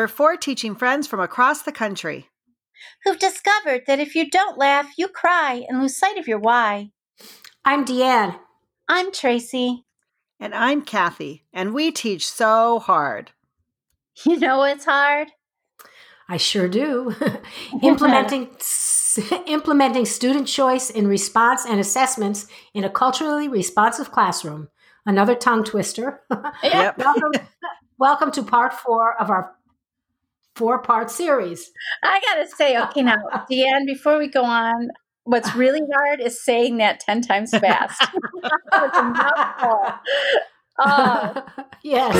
We're four teaching friends from across the country who've discovered that if you don't laugh, you cry and lose sight of your why. I'm Deanne. I'm Tracy. And I'm Kathy, and we teach so hard. You know it's hard? I sure do. implementing implementing student choice in response and assessments in a culturally responsive classroom. Another tongue twister. Yep. welcome, welcome to part four of our four part series. I gotta say, okay, now, Deanne, before we go on, what's really hard is saying that 10 times fast. it's. Oh. Uh, yes.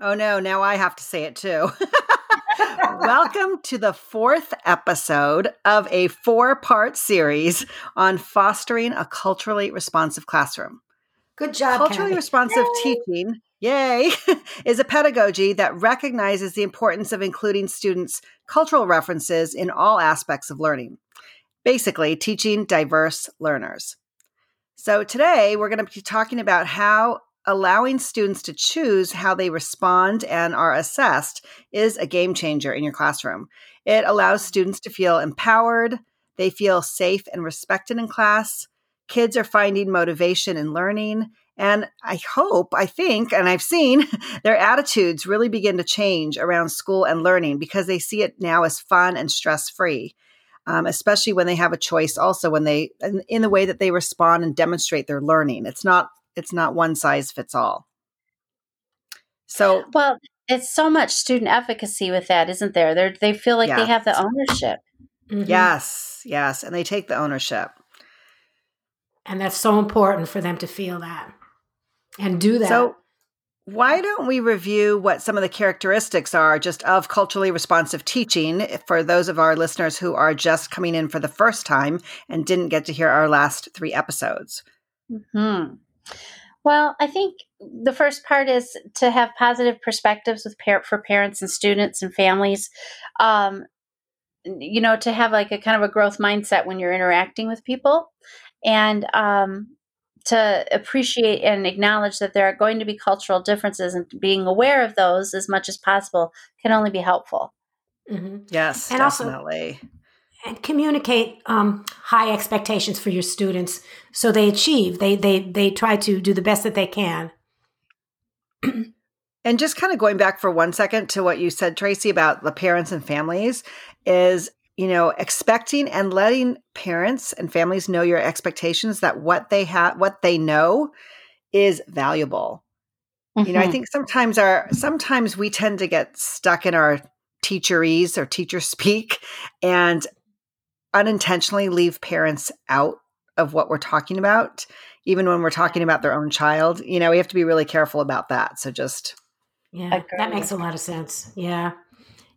Oh no, now I have to say it too. Welcome to the fourth episode of a four part series on fostering a culturally responsive classroom. Good job. Culturally Kathy. responsive yay. teaching, yay, is a pedagogy that recognizes the importance of including students' cultural references in all aspects of learning. Basically, teaching diverse learners. So, today we're going to be talking about how allowing students to choose how they respond and are assessed is a game changer in your classroom. It allows students to feel empowered, they feel safe and respected in class. Kids are finding motivation in learning. And I hope, I think, and I've seen their attitudes really begin to change around school and learning because they see it now as fun and stress free. Um, especially when they have a choice, also when they, in, in the way that they respond and demonstrate their learning. It's not it's not one size fits all. So, well, it's so much student efficacy with that, isn't there? They they feel like they have the ownership. Mm-hmm. Yes, yes, and they take the ownership. And that's so important for them to feel that and do that. So, why don't we review what some of the characteristics are just of culturally responsive teaching for those of our listeners who are just coming in for the first time and didn't get to hear our last three episodes? Hmm. Well, I think the first part is to have positive perspectives with par- for parents and students and families. Um, you know, to have like a kind of a growth mindset when you're interacting with people, and um, to appreciate and acknowledge that there are going to be cultural differences, and being aware of those as much as possible can only be helpful. Mm-hmm. Yes, and definitely. Also, and communicate um, high expectations for your students so they achieve they they they try to do the best that they can and just kind of going back for one second to what you said tracy about the parents and families is you know expecting and letting parents and families know your expectations that what they have what they know is valuable mm-hmm. you know i mm-hmm. think sometimes our sometimes we tend to get stuck in our teacherese or teacher speak and unintentionally leave parents out of what we're talking about, even when we're talking about their own child. You know, we have to be really careful about that. So just. Yeah, that makes a lot of sense. Yeah.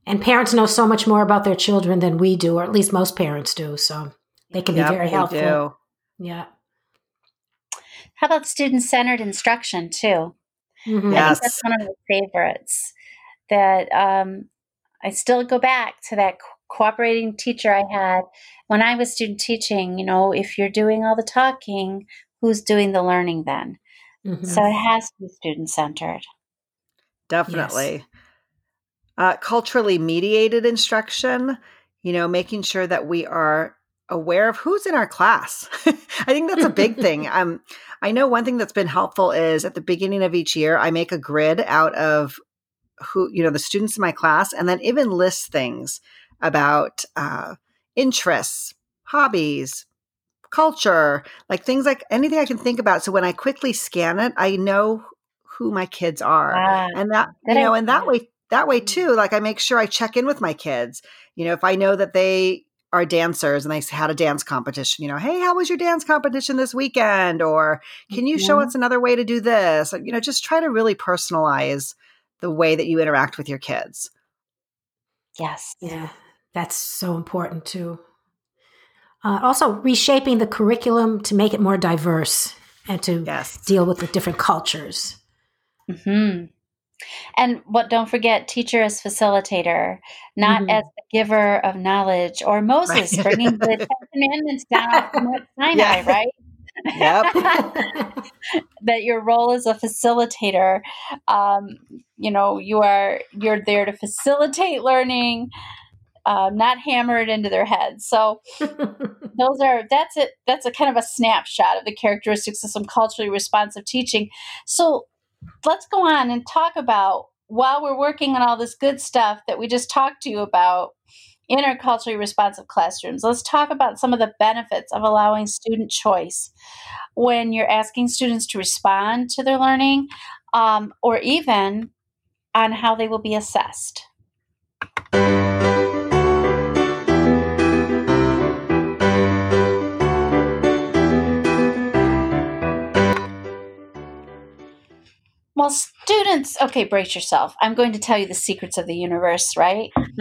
And parents know so much more about their children than we do, or at least most parents do. So they can be very helpful. Do. Yeah. How about student centered instruction, too? Mm-hmm. Yes. that's one of my favorites. That um, I still go back to that cooperating teacher I had when I was student teaching, you know, if you're doing all the talking, who's doing the learning then? Mm-hmm. So it has to be student centered. Definitely. Yes. Uh, culturally mediated instruction, you know, making sure that we are aware of who's in our class. I think that's a big thing. Um, I know one thing that's been helpful is at the beginning of each year, I make a grid out of who, you know, the students in my class and then even list things about uh, interests, hobbies, culture, like things like anything I can think about. So when I quickly scan it, I know who my kids are, wow. and that you know, and that way, that way too. Like I make sure I check in with my kids. You know, if I know that they are dancers and they had a dance competition, you know, hey, how was your dance competition this weekend? Or can you show us another way to do this? You know, just try to really personalize the way that you interact with your kids. Yes. Yeah. That's so important too. Uh, also, reshaping the curriculum to make it more diverse and to yes. deal with the different cultures. Hmm. And what don't forget, teacher as facilitator, not mm-hmm. as the giver of knowledge, or Moses right. bringing the Ten Commandments down off Mount Sinai, yeah. right? Yep. that your role as a facilitator, um, you know, you are you're there to facilitate learning, um, not hammer it into their heads. So those are that's it. That's a kind of a snapshot of the characteristics of some culturally responsive teaching. So let's go on and talk about while we're working on all this good stuff that we just talked to you about interculturally responsive classrooms. Let's talk about some of the benefits of allowing student choice when you're asking students to respond to their learning um, or even on how they will be assessed. Well, students, okay, brace yourself. I'm going to tell you the secrets of the universe, right?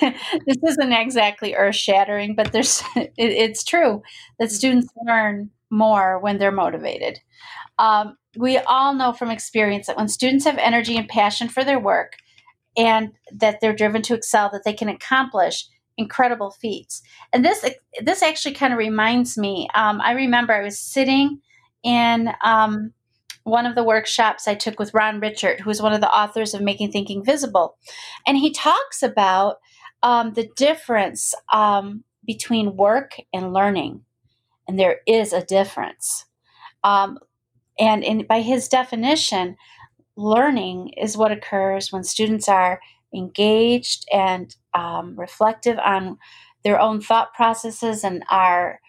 this isn't exactly earth shattering, but there's it, it's true that students learn more when they're motivated. Um, we all know from experience that when students have energy and passion for their work and that they're driven to excel, that they can accomplish incredible feats. And this this actually kind of reminds me. Um, I remember I was sitting in um, one of the workshops I took with Ron Ritchhart, who's one of the authors of Making Thinking Visible. And he talks about um, the difference um, between work and learning. And there is a difference. Um, and in, by his definition, learning is what occurs when students are engaged and um, reflective on their own thought processes and are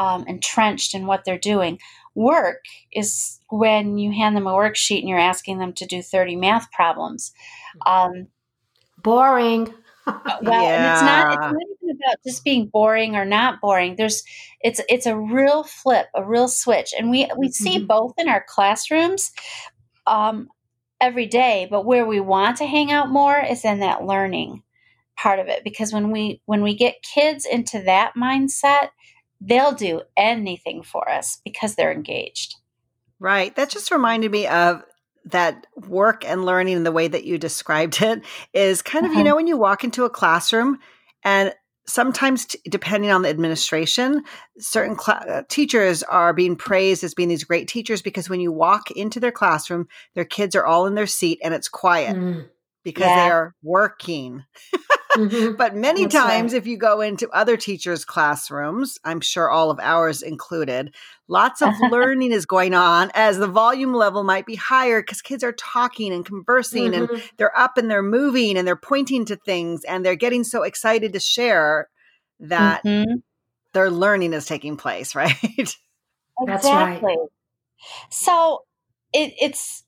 um, entrenched in what they're doing. Work is when you hand them a worksheet and you're asking them to do 30 math problems. Um, boring. well, yeah. it's not. It's not even about just being boring or not boring. There's, it's it's a real flip, a real switch, and we we see mm-hmm. both in our classrooms. Um, every day but where we want to hang out more is in that learning part of it because when we when we get kids into that mindset they'll do anything for us because they're engaged. Right. That just reminded me of that work and learning and the way that you described it is kind of, you know, when you walk into a classroom and sometimes t- depending on the administration certain cl- uh, teachers are being praised as being these great teachers because when you walk into their classroom their kids are all in their seat and it's quiet mm. because yeah. they are working Mm-hmm. but many That's times, right. if you go into other teachers' classrooms, I'm sure all of ours included, lots of learning is going on as the volume level might be higher because kids are talking and conversing mm-hmm. and they're up and they're moving and they're pointing to things and they're getting so excited to share that mm-hmm. their learning is taking place, right? Exactly. Right. So it, it's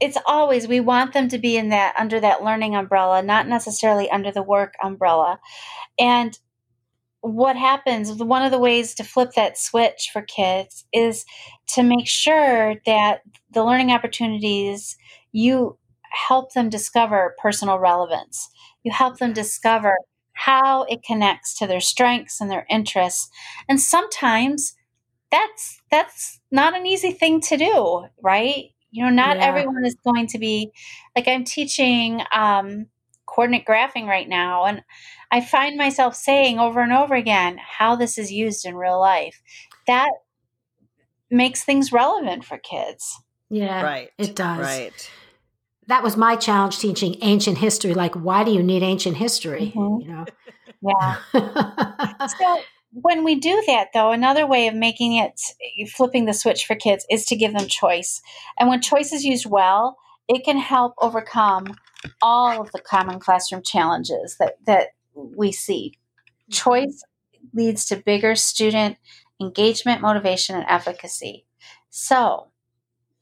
it's always we want them to be in that under that learning umbrella not necessarily under the work umbrella. And what happens one of the ways to flip that switch for kids is to make sure that the learning opportunities you help them discover personal relevance. You help them discover how it connects to their strengths and their interests. And sometimes that's that's not an easy thing to do right you know, not yeah. everyone is going to be like I'm teaching um, coordinate graphing right now, and I find myself saying over and over again how this is used in real life. That makes things relevant for kids. Yeah, right. It does. Right. That was my challenge teaching ancient history. Like, why do you need ancient history? Mm-hmm. You know. Yeah. so when we do that, though, another way of making it flipping the switch for kids is to give them choice. And when choice is used well, it can help overcome all of the common classroom challenges that, that we see. Mm-hmm. Choice leads to bigger student engagement, motivation, and efficacy. So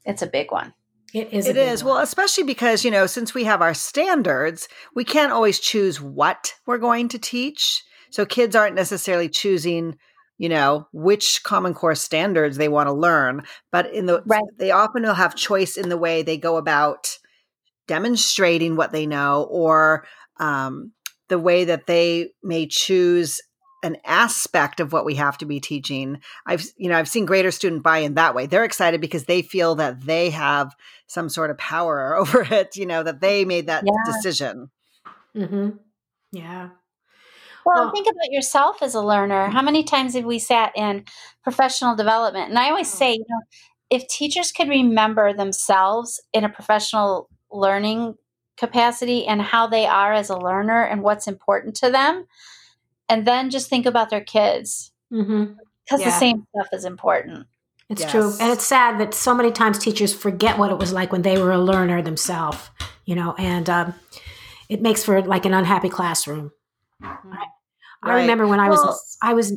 it's a big one. It is. It is. One. Well, especially because, you know, since we have our standards, we can't always choose what we're going to teach. So kids aren't necessarily choosing, you know, which Common Core standards they want to learn, but in the right. they often will have choice in the way they go about demonstrating what they know or um, the way that they may choose an aspect of what we have to be teaching. I've you know I've seen greater student buy-in that way. They're excited because they feel that they have some sort of power over it. You know that they made that yeah. decision. Mm-hmm. Yeah. Well, well, think about yourself as a learner. How many times have we sat in professional development? And I always say, you know, if teachers could remember themselves in a professional learning capacity and how they are as a learner and what's important to them, and then just think about their kids because mm-hmm. yeah. the same stuff is important. It's yes. true. And it's sad that so many times teachers forget what it was like when they were a learner themselves, you know, and um, it makes for like an unhappy classroom. Mm-hmm. I, I remember when I was, well, I was,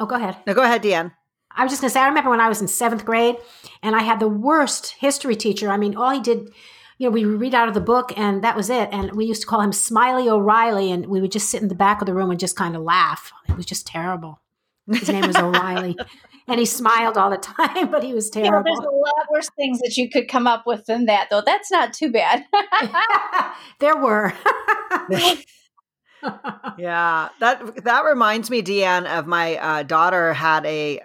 oh, go ahead. No, go ahead, Deanne. I was just going to say, I remember when I was in seventh grade and I had the worst history teacher. I mean, all he did, you know, we read out of the book and that was it. And we used to call him Smiley O'Reilly and we would just sit in the back of the room and just kind of laugh. It was just terrible. His name was O'Reilly. and he smiled all the time, but he was terrible. You know, there's a lot worse things that you could come up with than that, though. That's not too bad. there were. yeah, that that reminds me, Deanne, of my uh, daughter had a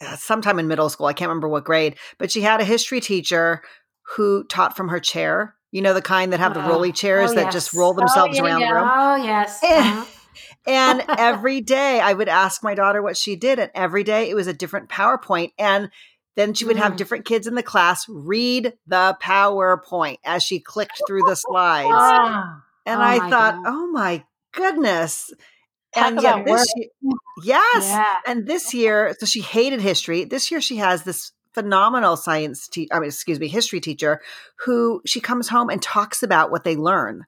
uh, sometime in middle school. I can't remember what grade, but she had a history teacher who taught from her chair. You know, the kind that have the rolly chairs oh, that yes. just roll oh, themselves oh, yeah, around yeah. the room. Oh, yes. And, uh-huh. and every day I would ask my daughter what she did, and every day it was a different PowerPoint. And then she would have mm. different kids in the class read the PowerPoint as she clicked through the slides. Oh, and oh I thought, God. oh my goodness. Talk and yet this year, yes. Yeah. And this year, so she hated history. This year she has this phenomenal science te- I mean, excuse me, history teacher who she comes home and talks about what they learn.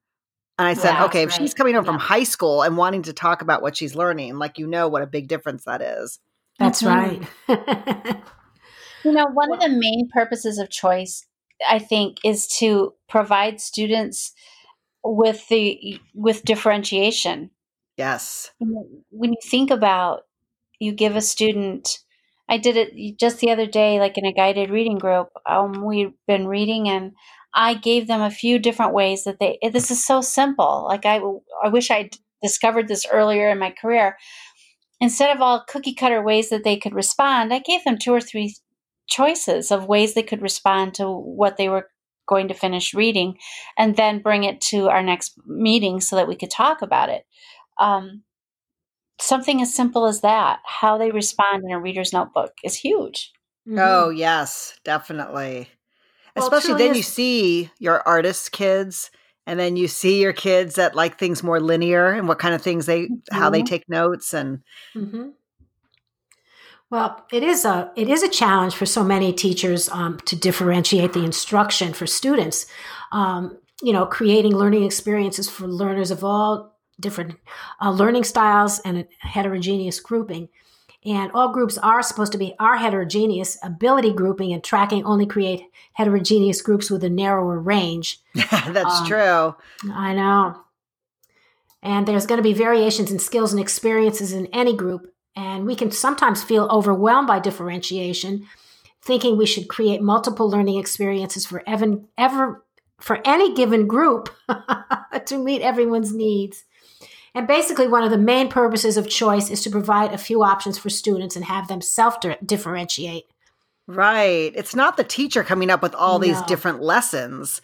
And I said, yeah, okay, if right. she's coming home yeah. from high school and wanting to talk about what she's learning, like you know what a big difference that is. That's mm-hmm. right. you know, one of the main purposes of choice, I think, is to provide students with the with differentiation Yes. When you think about you give a student I did it just the other day like in a guided reading group. Um, we've been reading and I gave them a few different ways that they this is so simple. Like I I wish I'd discovered this earlier in my career. Instead of all cookie cutter ways that they could respond, I gave them two or three choices of ways they could respond to what they were going to finish reading and then bring it to our next meeting so that we could talk about it um, something as simple as that, how they respond in a reader's notebook, is huge. Mm-hmm. Oh, yes, definitely. Well, Especially then is- you see your artist kids and then you see your kids that like things more linear and what kind of things they mm-hmm. how they mm-hmm. take notes and mm-hmm. Well it is a it is a challenge for so many teachers um, to differentiate the instruction for students um, you know creating learning experiences for learners of all different uh, learning styles and heterogeneous grouping. And all groups are supposed to be are heterogeneous. Ability grouping and tracking only create heterogeneous groups with a narrower range. That's um, true. I know. And there's going to be variations in skills and experiences in any group. And we can sometimes feel overwhelmed by differentiation, thinking we should create multiple learning experiences for ever, ever for any given group to meet everyone's needs. And basically, one of the main purposes of choice is to provide a few options for students and have them self differentiate. Right. It's not the teacher coming up with all no. these different lessons.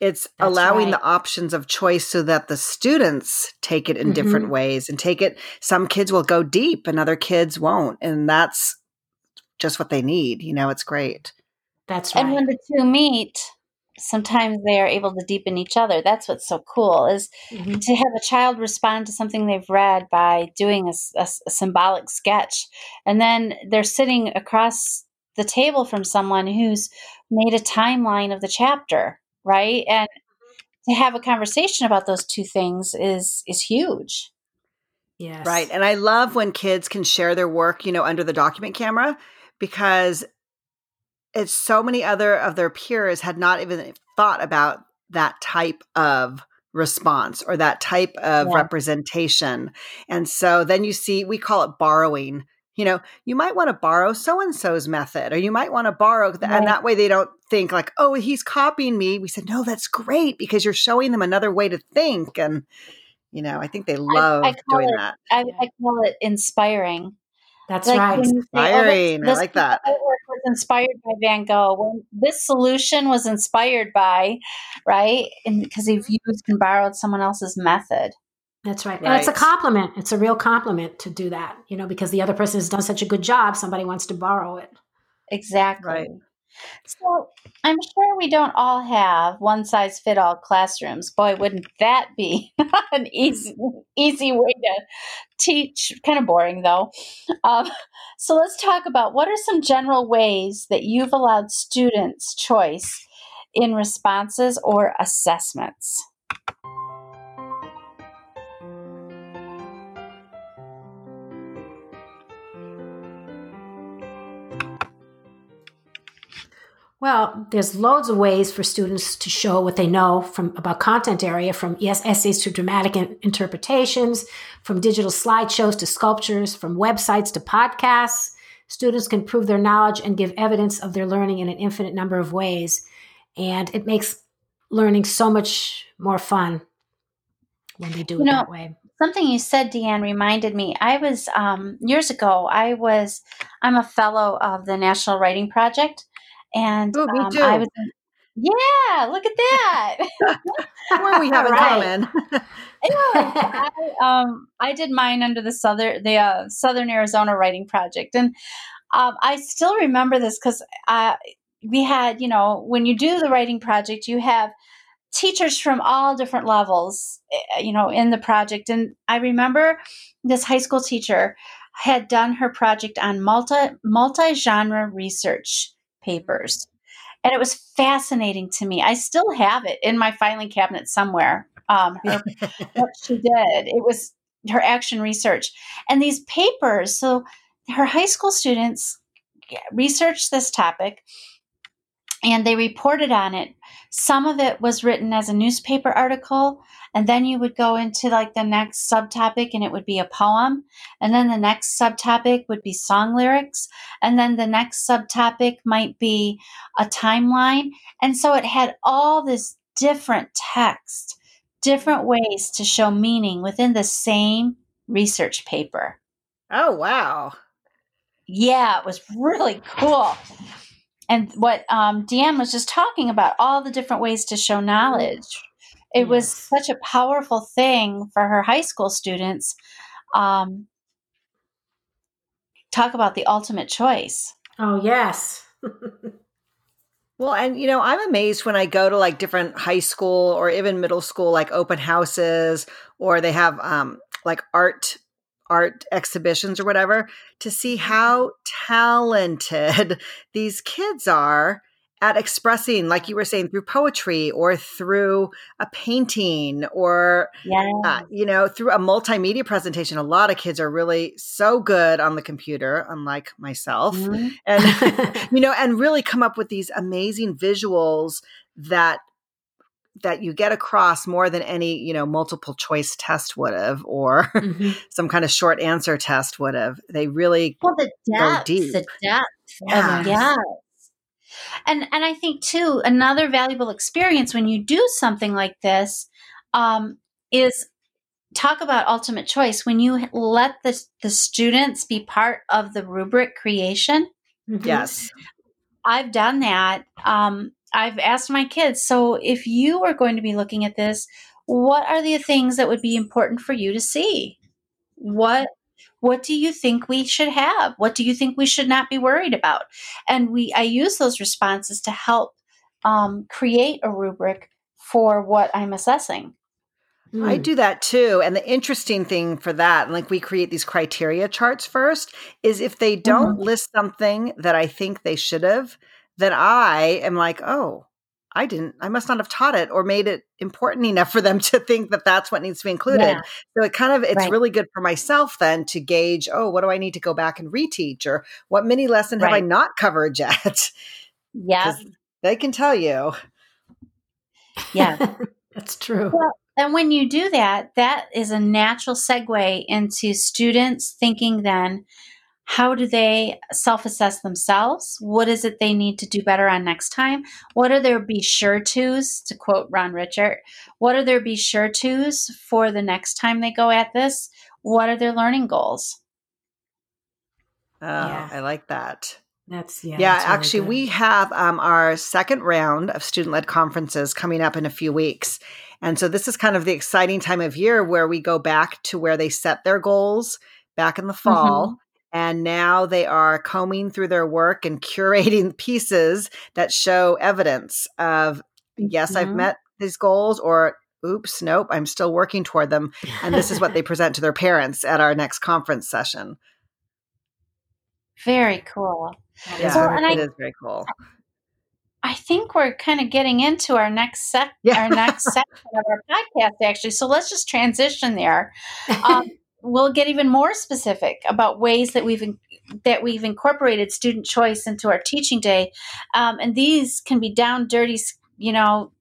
It's That's allowing right. the options of choice so that the students take it in mm-hmm. different ways and take it. Some kids will go deep and other kids won't. And that's just what they need. You know, it's great. That's right. And when the two meet, sometimes they are able to deepen each other that's what's so cool is mm-hmm. to have a child respond to something they've read by doing a, a, a, symbolic sketch and then they're sitting across the table from someone who's made a timeline of the chapter right and mm-hmm. to have a conversation about those two things is is huge yes right and i love when kids can share their work you know under the document camera because it's so many other of their peers had not even thought about that type of response or that type of yeah. representation. And so then you see, we call it borrowing. You know, you might want to borrow so and so's method, or you might want to borrow, right. and that way they don't think like, oh, he's copying me. We said, no, that's great because you're showing them another way to think. And You know, I think they love I, I doing it, that. I, I, call it inspiring. That's like right. Inspiring. Say, oh, this, I like that. Artwork was inspired by Van Gogh. When this solution was inspired by, right? Because they've used and borrowed someone else's method. That's right. And it's a compliment. It's a real compliment to do that, you know, because the other person has done such a good job, somebody wants to borrow it. Exactly. Right. So I'm sure we don't all have one size fit all classrooms. Boy, wouldn't that be an easy easy way to teach? Kind of boring though. Um, so let's talk about what are some general ways that you've allowed students choice in responses or assessments. Well, there's loads of ways for students to show what they know from about content area, from yes, essays to dramatic in- interpretations, from digital slideshows to sculptures, from websites to podcasts. Students can prove their knowledge and give evidence of their learning in an infinite number of ways. And it makes learning so much more fun when they do it you know, that way. Something you said, Deanne, reminded me. I was um, years ago. I was. I'm a fellow of the National Writing Project, and Ooh, um. I was, yeah, look at that. what we have in common. I, um, I did mine under the southern the uh, Southern Arizona Writing Project, and um, I still remember this because uh, we had, you know, when you do the writing project, you have teachers from all different levels, eh, you know, in the project. And I remember this high school teacher had done her project on multi multi genre research papers. And it was fascinating to me. I still have it in my filing cabinet somewhere. Um, her, what she did, it was her action research. And these papers, so her high school students researched this topic and they reported on it. Some of it was written as a newspaper article, and then you would go into like the next subtopic and it would be a poem and then the next subtopic would be song lyrics and then the next subtopic might be a timeline. And so it had all this different text different ways to show meaning within the same research paper. Oh wow. Yeah it was really cool and what um, Deanne was just talking about, all the different ways to show knowledge it yes. was such a powerful thing for her high school students. Um, talk about the ultimate choice. Oh, yes. well, and you know, I'm amazed when I go to like different high school or even middle school, like open houses, or they have um, like art art exhibitions or whatever to see mm-hmm. how talented these kids are at expressing, like you were saying, through poetry or through a painting or, yeah. uh, you know, through a multimedia presentation. A lot of kids are really so good on the computer, unlike myself, mm-hmm. and you know, and really come up with these amazing visuals that that you get across more than any you know multiple choice test would have or mm-hmm. some kind of short answer test would have they really well the depth the depth yeah. yeah and and I think too another valuable experience when you do something like this um, is talk about ultimate choice when you let the the students be part of the rubric creation. Mm-hmm. Yes, I've done that. Um, I've asked my kids. So if you are going to be looking at this, what are the things that would be important for you to see? What what do you think we should have what do you think we should not be worried about and we i use those responses to help um, create a rubric for what i'm assessing I hmm. do that too. And the interesting thing for that, like we create these criteria charts first, is if they don't mm-hmm. list something that I think they should have, then I am like, oh, I didn't, I must not have taught it or made it important enough for them to think that that's what needs to be included. Yeah. So it kind of, it's right. really good for myself then to gauge, oh, what do I need to go back and reteach or what mini lesson right. have I not covered yet? Yeah. They can tell you. Yeah. that's true. Well, and when you do that, that is a natural segue into students thinking then, how do they self assess themselves? What is it they need to do better on next time? What are their be sure tos, to quote Ron Ritchhart? What are their be sure tos for the next time they go at this? What are their learning goals? Oh, yeah. I like that. That's yeah. Yeah, that's actually, good. we have um, our second round of student led conferences coming up in a few weeks. And so this is kind of the exciting time of year where we go back to where they set their goals back in the fall. Mm-hmm. And now they are combing through their work and curating pieces that show evidence of, yes, mm-hmm. I've met these goals, or oops, nope, I'm still working toward them. And this is what they present to their parents at our next conference session. Very cool. Yeah, so, and it I, is very cool. I think we're kind of getting into our next sec, yeah. our next section of our podcast, actually. So let's just transition there. Um, we'll get even more specific about ways that we've that we've incorporated student choice into our teaching day, um, and these can be down dirty, you know,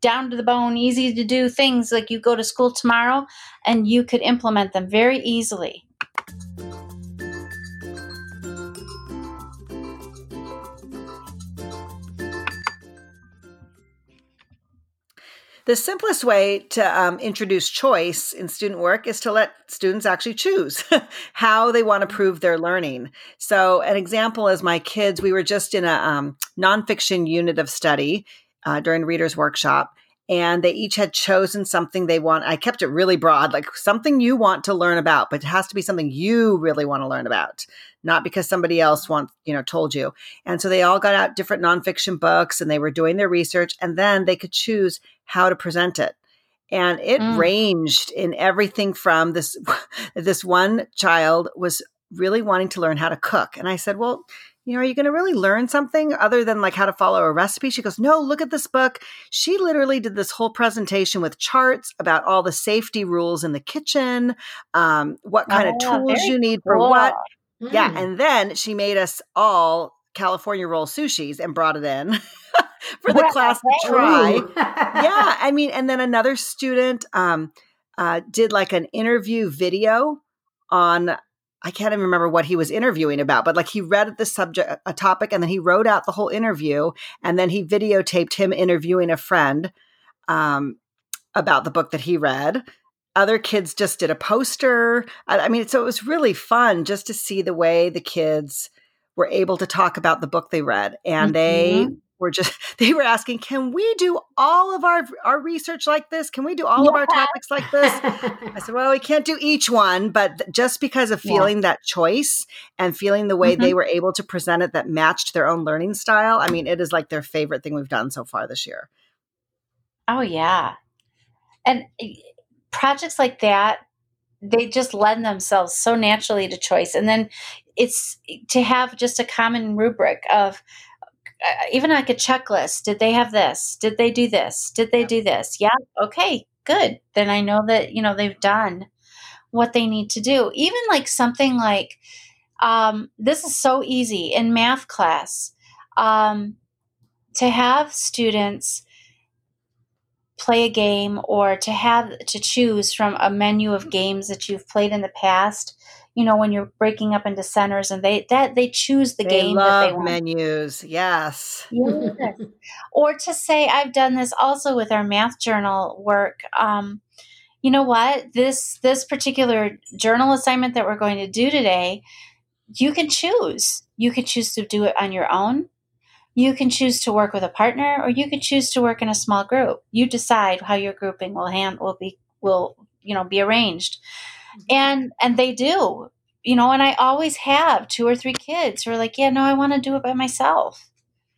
down to the bone, easy to do things like you go to school tomorrow, and you could implement them very easily. The simplest way to um, introduce choice in student work is to let students actually choose how they want to prove their learning. So, an example is my kids, we were just in a um, nonfiction unit of study uh, during Reader's Workshop, and they each had chosen something they want. I kept it really broad, like something you want to learn about, but it has to be something you really want to learn about, not because somebody else wants, you know, told you. And so they all got out different nonfiction books and they were doing their research, and then they could choose how to present it. And it mm. ranged in everything from this this one child was really wanting to learn how to cook. And I said, Well, you know, are you going to really learn something other than like how to follow a recipe? She goes, No, look at this book. She literally did this whole presentation with charts about all the safety rules in the kitchen, um, what kind oh, of tools you need cool. for what. Mm. Yeah. And then she made us all California roll sushis and brought it in for the class to try. yeah. I mean, and then another student um, uh, did like an interview video on I can't even remember what he was interviewing about, but like he read the subject, a topic, and then he wrote out the whole interview, and then he videotaped him interviewing a friend um, about the book that he read. Other kids just did a poster. I, I mean, so it was really fun just to see the way the kids were able to talk about the book they read, and mm-hmm. they were just they were asking can we do all of our our research like this can we do all yeah. of our topics like this i said well we can't do each one but just because of feeling yeah. that choice and feeling the way mm-hmm. they were able to present it that matched their own learning style i mean it is like their favorite thing we've done so far this year oh yeah and eh, projects like that they just lend themselves so naturally to choice and then it's to have just a common rubric of even like a checklist. Did they have this? Did they do this? Did they do this? Yeah. Okay. Good. Then I know that you know they've done what they need to do. Even like something like um, this is so easy in math class um, to have students play a game or to have to choose from a menu of games that you've played in the past you know when you're breaking up into centers and they that they choose the they game that they want. menus. Yes. Yes. or to say i've done this also with our math journal work. Um, you know what? This this particular journal assignment that we're going to do today you can choose. You can choose to do it on your own. You can choose to work with a partner or you can choose to work in a small group. You decide how your grouping will hand will be will you know be arranged and and they do you know and i always have two or three kids who are like yeah no i want to do it by myself.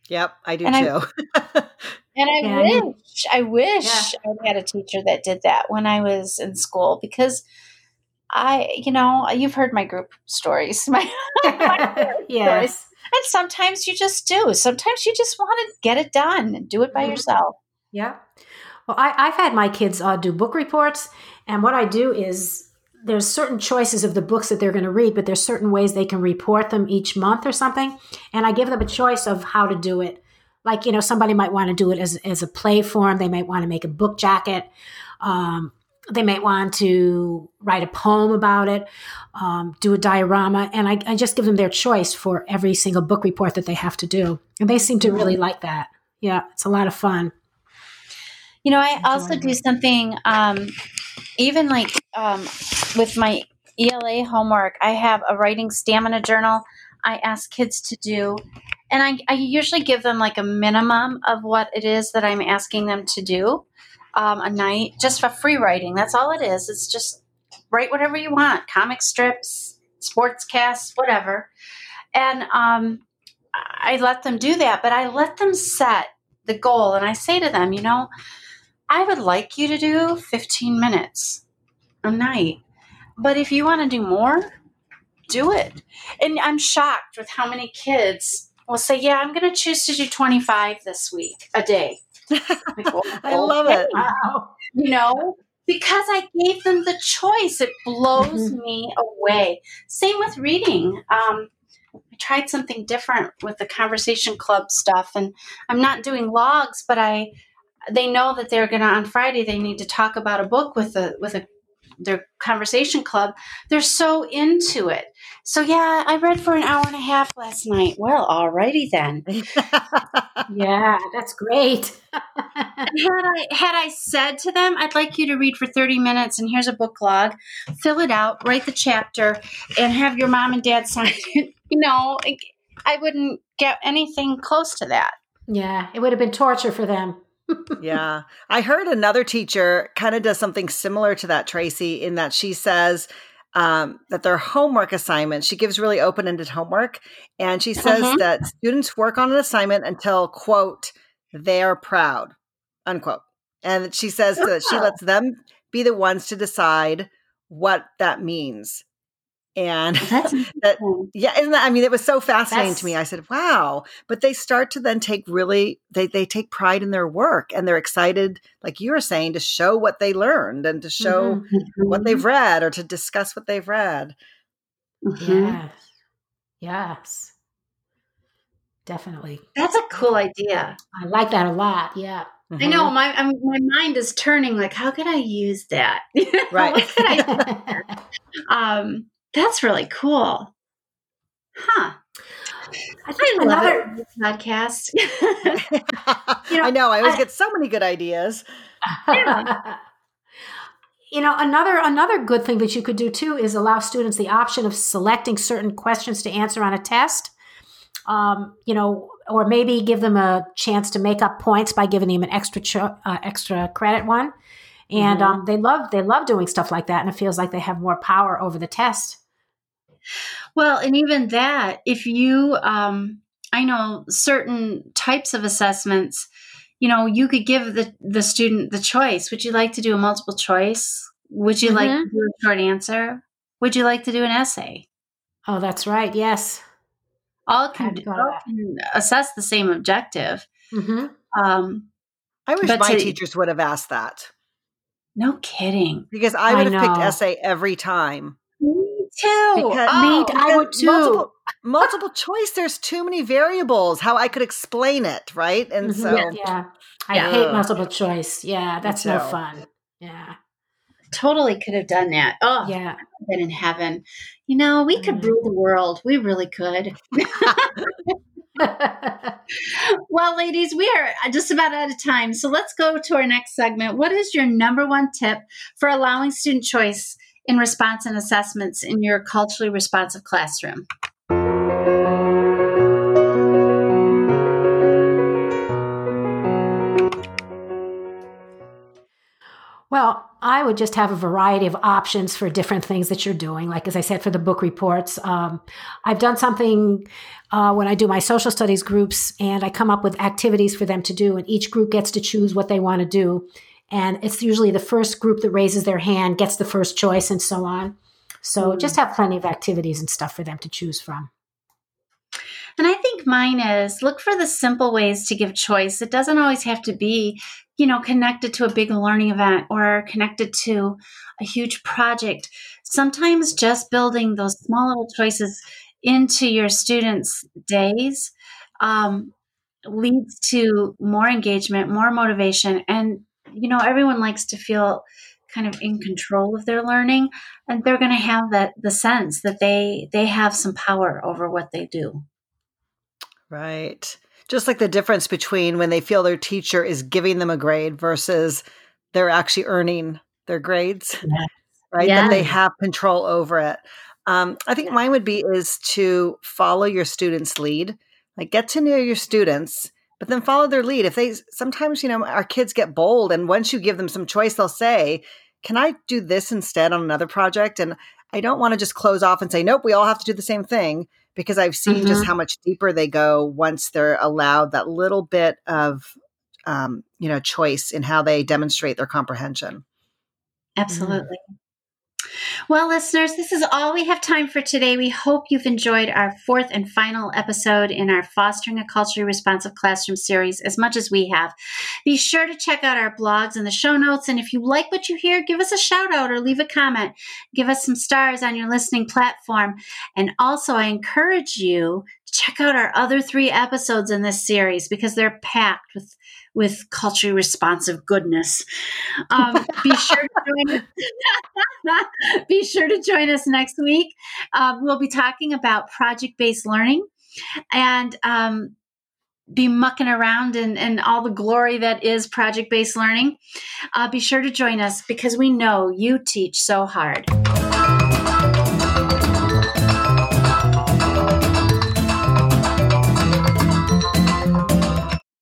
Yep i do and too. I, and i yeah, wish i wish yeah. i had a teacher that did that when i was in school because i you know you've heard my group stories. My, my yes stories. and sometimes you just do. Sometimes you just want to get it done and do it by mm-hmm. yourself. Yeah well I, i've had my kids uh, do book reports and what i do is there's certain choices of the books that they're going to read, but there's certain ways they can report them each month or something. And I give them a choice of how to do it. Like, you know, somebody might want to do it as, as a play form. They might want to make a book jacket. Um, they might want to write a poem about it, um, do a diorama, and I, I, just give them their choice for every single book report that they have to do. And they seem to really like that. Yeah, it's a lot of fun. You know, I also do something, um, even like um, with my ELA homework, I have a writing stamina journal I ask kids to do. And I, I usually give them like a minimum of what it is that I'm asking them to do um, a night just for free writing. That's all it is. It's just write whatever you want comic strips, sports casts, whatever. And um, I let them do that, but I let them set the goal. And I say to them, you know, I would like you to do 15 minutes a night. But if you want to do more, do it. And I'm shocked with how many kids will say, Yeah, I'm going to choose to do 25 this week, a day. I love it. Wow. You know, because I gave them the choice. It blows mm-hmm. me away. Same with reading. Um, I tried something different with the conversation club stuff, and I'm not doing logs, but I they know that they're gonna on Friday they need to talk about a book with a with a their conversation club, they're so into it. So yeah, I read for an hour and a half last night. Well, alrighty then. yeah, that's great. had I had I said to them, I'd like you to read for 30 minutes and here's a book log, fill it out, write the chapter, and have your mom and dad sign it, you know, I wouldn't get anything close to that. Yeah, it would have been torture for them yeah. I heard another teacher kind of does something similar to that, Tracy, in that she says um, that their homework assignment, she gives really open ended homework. And she says uh-huh. that students work on an assignment until, quote, they're proud, unquote. And she says that she lets them be the ones to decide what that means and that yeah isn't that i mean it was so fascinating That's, to me i said wow but they start to then take really they they take pride in their work and they're excited like you were saying to show what they learned and to show mm-hmm. what mm-hmm. they've read or to discuss what they've read mm-hmm. yes yes definitely that's a cool idea i like that a lot yeah I know mm-hmm. my I mean, my mind is turning like how could I use that? Right. um, that's really cool. Huh. I think I another podcast. you know, I know. I always I, get so many good ideas. Yeah. you know, another another good thing that you could do too is allow students the option of selecting certain questions to answer on a test. Um, you know, or maybe give them a chance to make up points by giving them an extra cho- uh, extra credit one. And mm-hmm. um, they love they love doing stuff like that, and it feels like they have more power over the test. Well, and even that, if you, um, I know certain types of assessments, you know, you could give the, the student the choice. Would you like to do a multiple choice? Would you mm-hmm. like to do a short answer? Would you like to do an essay? Oh, that's right. Yes. All can, all can assess the same objective. Mm-hmm. Um, I wish my to, teachers would have asked that. No kidding. Because I would I have picked essay every time too. Because, oh, me, I would too. Multiple, multiple choice. There's too many variables. How I could explain it, right? And mm-hmm. so, yeah, yeah. I yeah. hate multiple choice. Yeah, that's no fun. Yeah, totally could have done that. Oh, yeah, been in heaven. You know, we could mm-hmm. rule the world. We really could. well, ladies, we are just about out of time. So let's go to our next segment. What is your number one tip for allowing student choice in response and assessments in your culturally responsive classroom? Well, I would just have a variety of options for different things that you're doing. Like, as I said, for the book reports, um, I've done something uh, when I do my social studies groups, and I come up with activities for them to do, and each group gets to choose what they want to do and it's usually the first group that raises their hand gets the first choice and so on. So mm. just have plenty of activities and stuff for them to choose from. And i think mine is look for the simple ways to give choice. It doesn't always have to be you know connected to a big learning event or connected to a huge project. Sometimes just building those small little choices into your students days um, leads to more engagement more motivation and you know, everyone likes to feel kind of in control of their learning and they're going to have that the sense that they they have some power over what they do. Right. Just like the difference between when they feel their teacher is giving them a grade versus they're actually earning their grades yes. right? Yeah. that they have control over it. Um, i think mine would be is to follow your students lead. Like get to know your students but then follow their lead if they sometimes you know our kids get bold and once you give them some choice they'll say can I do this instead on another project? And I don't want to just close off and say, nope, we all have to do the same thing because I've seen mm-hmm. just how much deeper they go once they're allowed that little bit of, um, you know, choice in how they demonstrate their comprehension. Absolutely. Mm. Well, listeners, this is all we have time for today. We hope you've enjoyed our fourth and final episode in our Fostering a Culturally Responsive Classroom series as much as we have. Be sure to check out our blogs and the show notes. And if you like what you hear, give us a shout out or leave a comment. Give us some stars on your listening platform. And also, I encourage you to check out our other three episodes in this series because they're packed with with culturally responsive goodness. Um, be sure to join us. be sure to join us next week. Uh, we'll be talking about project based learning and um, be mucking around in all the glory that is project based learning. Uh, be sure to join us because we know you teach so hard.